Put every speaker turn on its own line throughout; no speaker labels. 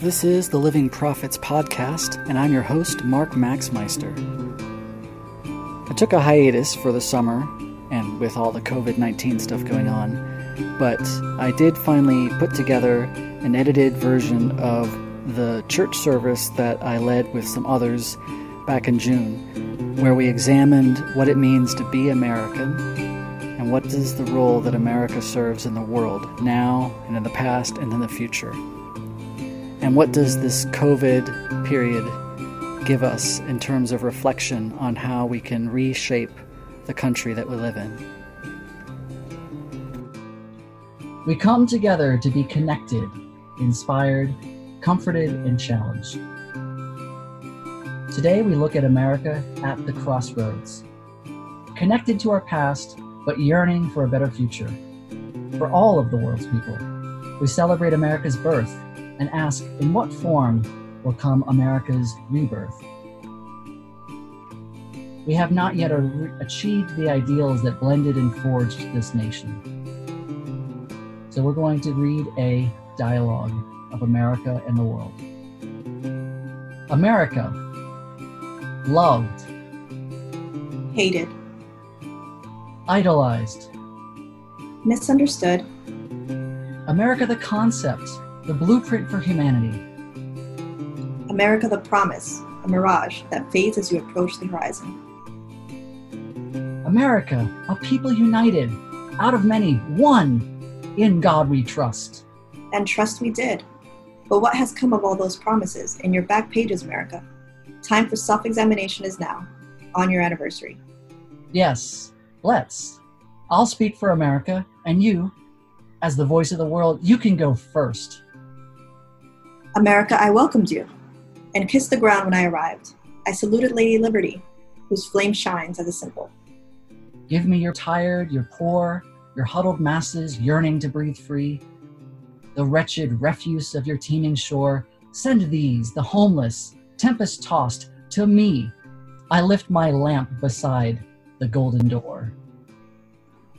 This is the Living Prophets podcast, and I'm your host, Mark Maxmeister. I took a hiatus for the summer, and with all the COVID 19 stuff going on, but I did finally put together an edited version of the church service that I led with some others back in June, where we examined what it means to be American and what is the role that America serves in the world now and in the past and in the future. And what does this COVID period give us in terms of reflection on how we can reshape the country that we live in? We come together to be connected, inspired, comforted, and challenged. Today we look at America at the crossroads, connected to our past, but yearning for a better future. For all of the world's people, we celebrate America's birth and ask in what form will come America's rebirth. We have not yet achieved the ideals that blended and forged this nation. So we're going to read a dialogue of America and the world. America, loved,
hated,
idolized,
misunderstood.
America, the concept, the blueprint for humanity.
America the promise, a mirage that fades as you approach the horizon.
America, a people united, out of many, one, in God we trust.
And trust we did. But what has come of all those promises in your back pages, America? Time for self examination is now, on your anniversary.
Yes, let's. I'll speak for America, and you, as the voice of the world, you can go first.
America, I welcomed you and kissed the ground when I arrived. I saluted Lady Liberty, whose flame shines as a symbol.
Give me your tired, your poor, your huddled masses yearning to breathe free. The wretched refuse of your teeming shore, send these, the homeless, tempest tossed, to me. I lift my lamp beside the golden door.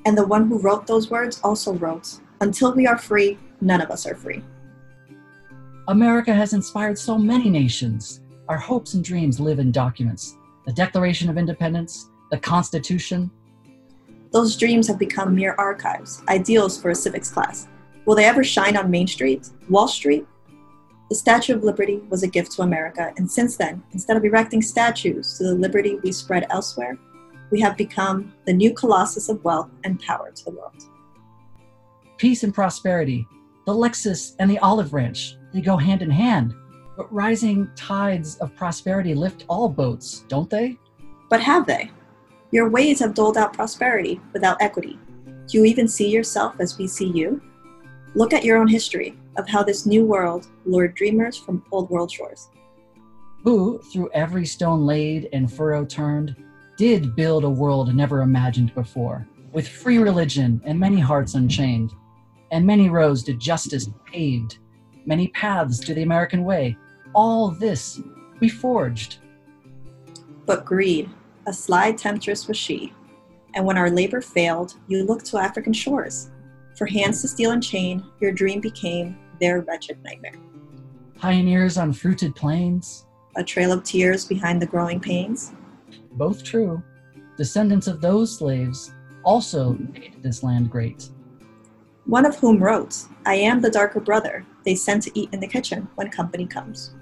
And the one who wrote those words also wrote, Until we are free, none of us are free.
America has inspired so many nations. Our hopes and dreams live in documents the Declaration of Independence, the Constitution.
Those dreams have become mere archives, ideals for a civics class. Will they ever shine on Main Street, Wall Street? The Statue of Liberty was a gift to America, and since then, instead of erecting statues to the liberty we spread elsewhere, we have become the new colossus of wealth and power to the world.
Peace and prosperity, the Lexus and the olive branch, they go hand in hand. But rising tides of prosperity lift all boats, don't they?
But have they? Your ways have doled out prosperity without equity. Do you even see yourself as we see you? Look at your own history of how this new world lured dreamers from old world shores.
Who, through every stone laid and furrow turned, did build a world never imagined before, with free religion and many hearts unchained, and many roads to justice paved many paths to the American way. All this we forged.
But greed, a sly temptress was she, and when our labor failed, you looked to African shores. For hands to steal and chain, your dream became their wretched nightmare.
Pioneers on fruited plains.
A trail of tears behind the growing pains.
Both true. Descendants of those slaves also made this land great.
One of whom wrote, I am the darker brother, they send to eat in the kitchen when company comes.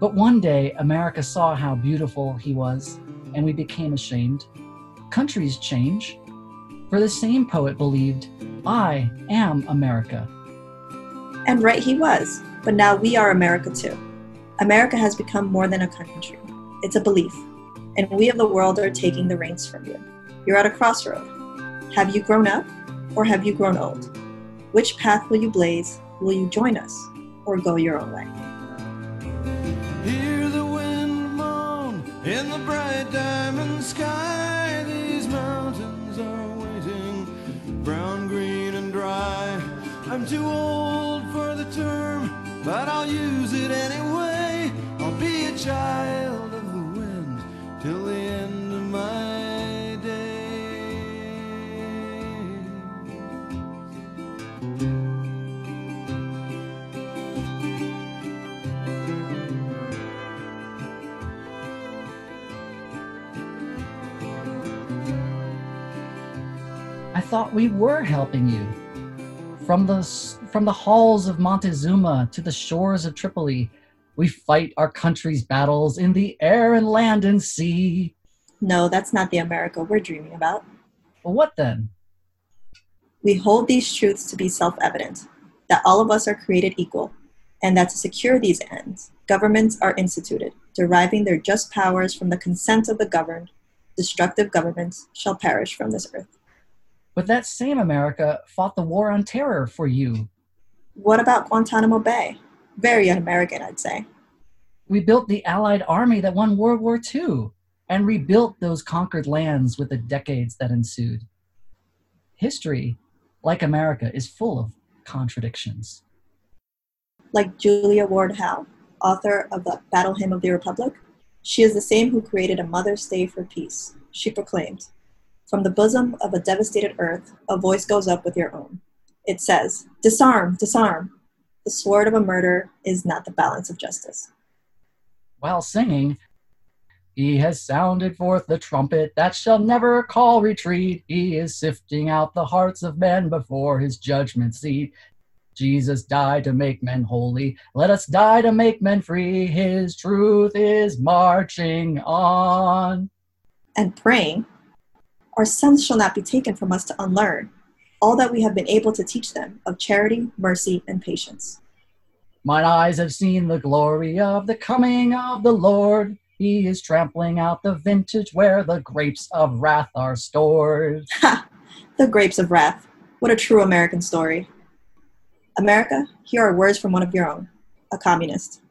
But one day, America saw how beautiful he was, and we became ashamed. Countries change. For the same poet believed, I am America.
And right he was, but now we are America too. America has become more than a country, it's a belief, and we of the world are taking the reins from you. You're at a crossroad. Have you grown up, or have you grown old? Which path will you blaze Will you join us or go your own way?
Hear the wind moan in the bright diamond sky. These mountains are waiting, brown, green, and dry. I'm too old for the term, but I'll use it anyway. I'll be a child
thought we were helping you. From the, from the halls of Montezuma to the shores of Tripoli, we fight our country's battles in the air and land and sea.
No, that's not the America we're dreaming about.
Well, what then?
We hold these truths to be self evident that all of us are created equal, and that to secure these ends, governments are instituted, deriving their just powers from the consent of the governed. Destructive governments shall perish from this earth.
But that same America fought the war on terror for you.
What about Guantanamo Bay? Very un American, I'd say.
We built the Allied army that won World War II and rebuilt those conquered lands with the decades that ensued. History, like America, is full of contradictions.
Like Julia Ward Howe, author of the Battle Hymn of the Republic, she is the same who created a Mother's Day for Peace. She proclaimed, From the bosom of a devastated earth, a voice goes up with your own. It says, Disarm, disarm. The sword of a murder is not the balance of justice.
While singing, he has sounded forth the trumpet that shall never call retreat. He is sifting out the hearts of men before his judgment seat. Jesus died to make men holy. Let us die to make men free. His truth is marching on.
And praying, Our sons shall not be taken from us to unlearn all that we have been able to teach them of charity, mercy, and patience.
Mine eyes have seen the glory of the coming of the Lord. He is trampling out the vintage where the grapes of wrath are stored.
Ha! The grapes of wrath. What a true American story. America, here are words from one of your own, a communist.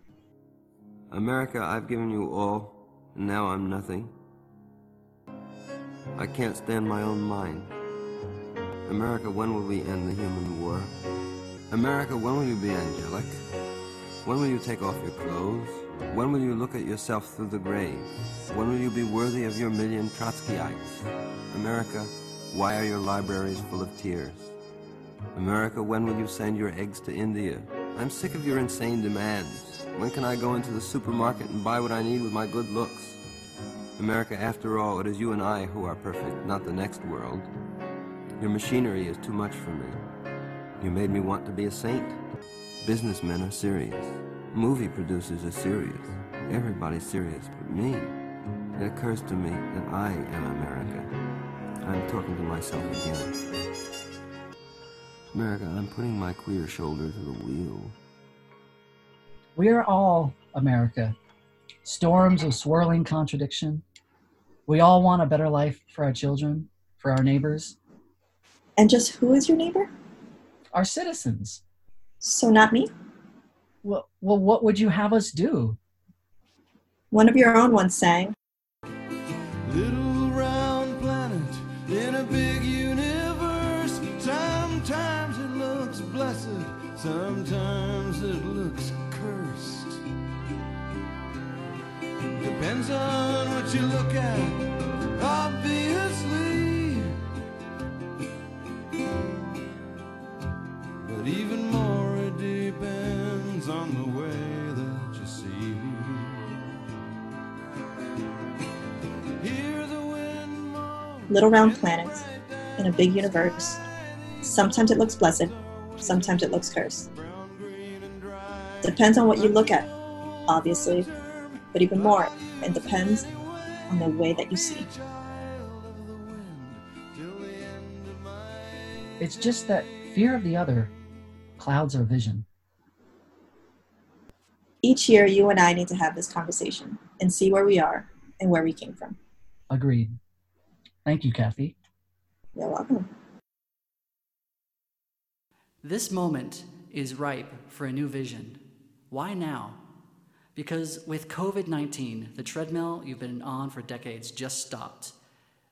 America, I've given you all, and now I'm nothing. I can't stand my own mind. America, when will we end the human war? America, when will you be angelic? When will you take off your clothes? When will you look at yourself through the grave? When will you be worthy of your million Trotskyites? America, why are your libraries full of tears? America, when will you send your eggs to India? I'm sick of your insane demands. When can I go into the supermarket and buy what I need with my good looks? America, after all, it is you and I who are perfect, not the next world. Your machinery is too much for me. You made me want to be a saint. Businessmen are serious. Movie producers are serious. Everybody's serious but me. It occurs to me that I am America. I'm talking to myself again. America, I'm putting my queer shoulder to the wheel.
We are all America. Storms of swirling contradiction. We all want a better life for our children, for our neighbors,
And just who is your neighbor?
our citizens.
So, not me?
Well, well, what would you have us do?
One of your own once sang,
Little round planet in a big universe. Sometimes it looks blessed, sometimes it looks cursed. Depends on what you look at, obviously. But even more, it depends on the way that you see. Hear the wind
Little Round planets in a Big Universe. Sometimes it looks blessed, sometimes it looks cursed.
brown, green, and dry.
Depends on what you look at, obviously, but even more, it depends on the way that you see.
Child of the wind till the end of my
It's just that fear of the other clouds our vision.
Each year, you and I need to have this conversation and see where we are and where we came from.
Agreed. Thank you, Kathy.
You're welcome.
This moment is ripe for a new vision. Why now? Because with COVID 19, the treadmill you've been on for decades just stopped.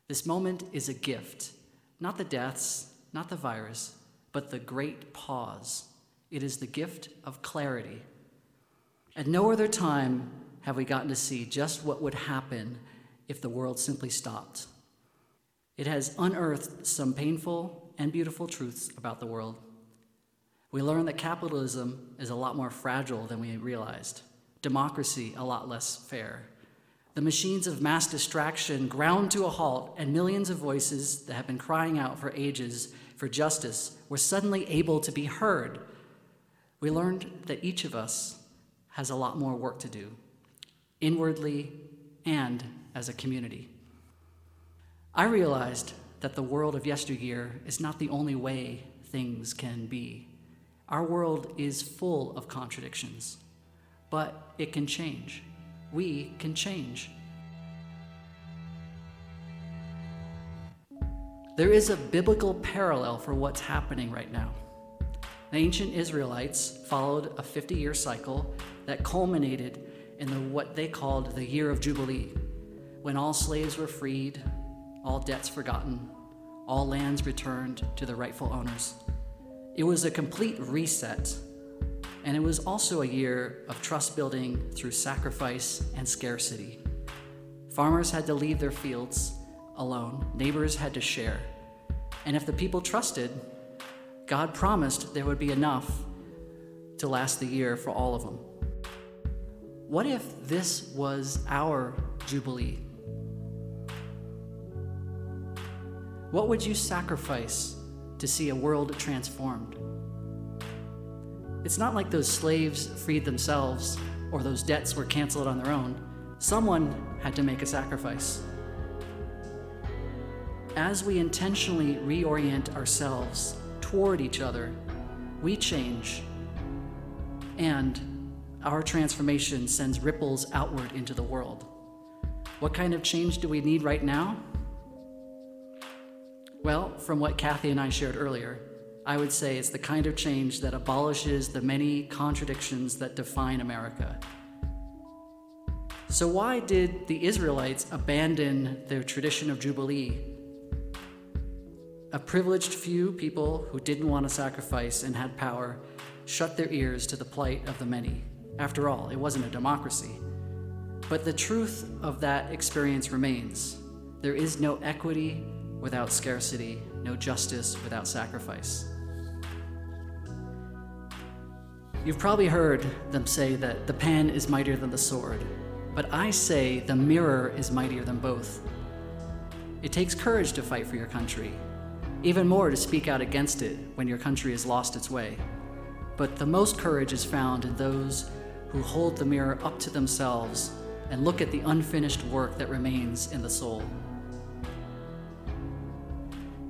This moment is a gift. Not the deaths, not the virus, but the great pause. It is the gift of clarity. At no other time have we gotten to see just what would happen if the world simply stopped. It has unearthed some painful and beautiful truths about the world. We learned that capitalism is a lot more fragile than we realized, democracy a lot less fair. the machines of mass distraction ground to a halt, and millions of voices that have been crying out for ages for justice were suddenly able to be heard. We learned that each of us has a lot more work to do, inwardly and as a community. I realized that the world of yesteryear is not the only way things can be. Our world is full of contradictions, but it can change we can change. There is a biblical parallel for what's happening right now. The ancient Israelites followed a 50 year cycle that culminated in the, what they called the year of Jubilee, when all slaves were freed, all debts forgotten, all lands returned to the rightful owners. It was a complete reset and it was also a year of trust building through sacrifice and scarcity. Farmers had to leave their fields alone, neighbors had to share. And if the people trusted, God promised there would be enough to last the year for all of them. What if this was our Jubilee? What would you sacrifice to see a world transformed? It's not like those slaves freed themselves or those debts were canceled on their own. Someone had to make a sacrifice. As we intentionally reorient ourselves toward each other, we change, and our transformation sends ripples outward into the world. What kind of change do we need right now? Well, from what Kathy and I shared earlier, I would say it's the kind of change that abolishes the many contradictions that define America. So, why did the Israelites abandon their tradition of Jubilee? A privileged few people who didn't want to sacrifice and had power shut their ears to the plight of the many. After all, it wasn't a democracy. But the truth of that experience remains there is no equity without scarcity, no justice without sacrifice. You've probably heard them say that the pen is mightier than the sword, but I say the mirror is mightier than both. It takes courage to fight for your country, even more to speak out against it when your country has lost its way. But the most courage is found in those who hold the mirror up to themselves and look at the unfinished work that remains in the soul.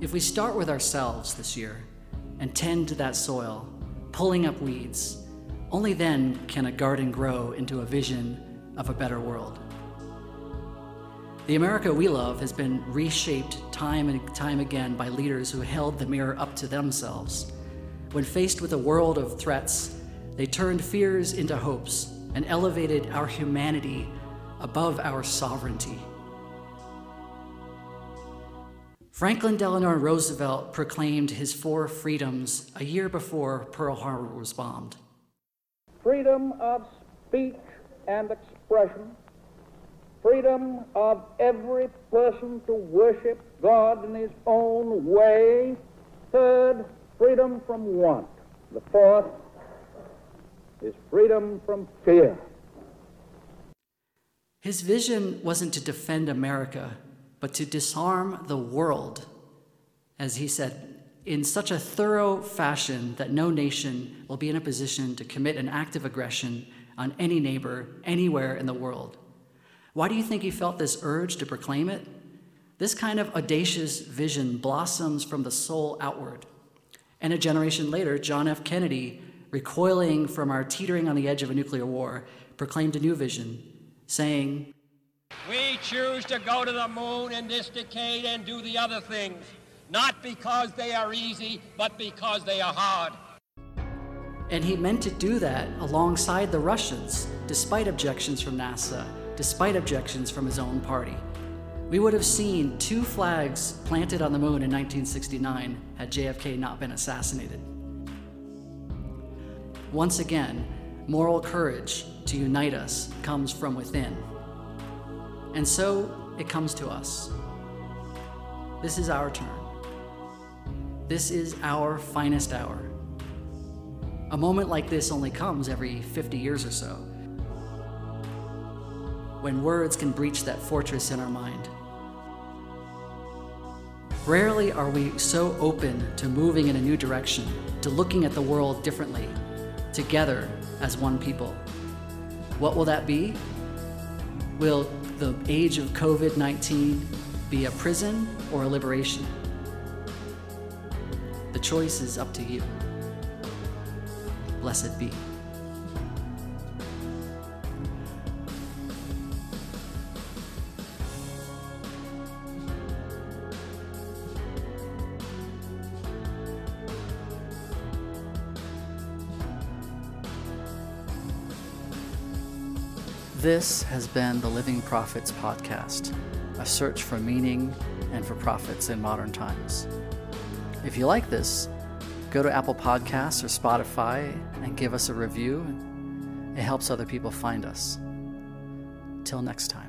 If we start with ourselves this year and tend to that soil, pulling up weeds, only then can a garden grow into a vision of a better world. The America we love has been reshaped time and time again by leaders who held the mirror up to themselves. When faced with a world of threats, they turned fears into hopes and elevated our humanity above our sovereignty. Franklin Delano Roosevelt proclaimed his four freedoms a year before Pearl Harbor was bombed
freedom of speech and expression, freedom of every person to worship God in his own way. Third, freedom from want. The fourth is freedom from fear.
His vision wasn't to defend America, but to disarm the world, as he said in such a thorough fashion that no nation will be in a position to commit an act of aggression on any neighbor anywhere in the world. Why do you think he felt this urge to proclaim it? This kind of audacious vision blossoms from the soul outward. And a generation later, John F. Kennedy, recoiling from our teetering on the edge of a nuclear war, proclaimed a new vision, saying,
We choose to go to the moon in this decade and do the other things not because they are easy, but because they are hard.
And he meant to do that alongside the Russians, despite objections from NASA, despite objections from his own party. We would have seen two flags planted on the moon in 1969 had JFK not been assassinated. Once again, moral courage to unite us comes from within. And so it comes to us. This is our turn. This is our finest hour. A moment like this only comes every 50 years or so. when words can breach that fortress in our mind. Rarely are we so open to moving in a new direction, to looking at the world differently, together as one people. What will that be? Will the age of COVID 19 be a prison or a liberation? The choice is up to you. Blessed be. This has been the Living Prophets Podcast, a search for meaning and for prophets in modern times. If you like this, go to Apple Podcasts or Spotify and give us a review. It helps other people find us. Till next time.